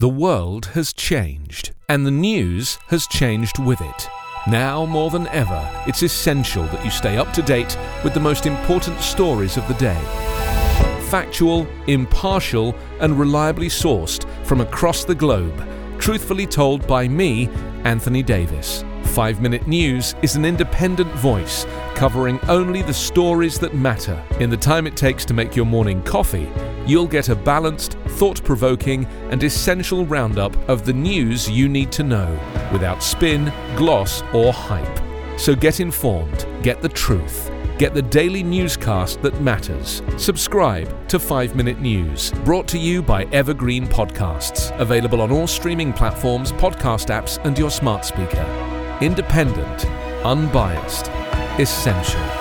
The world has changed, and the news has changed with it. Now more than ever, it's essential that you stay up to date with the most important stories of the day. Factual, impartial, and reliably sourced from across the globe, truthfully told by me, Anthony Davis. 5 Minute News is an independent voice covering only the stories that matter. In the time it takes to make your morning coffee, you'll get a balanced, thought provoking, and essential roundup of the news you need to know without spin, gloss, or hype. So get informed, get the truth. Get the daily newscast that matters. Subscribe to 5 Minute News, brought to you by Evergreen Podcasts, available on all streaming platforms, podcast apps, and your smart speaker. Independent, unbiased, essential.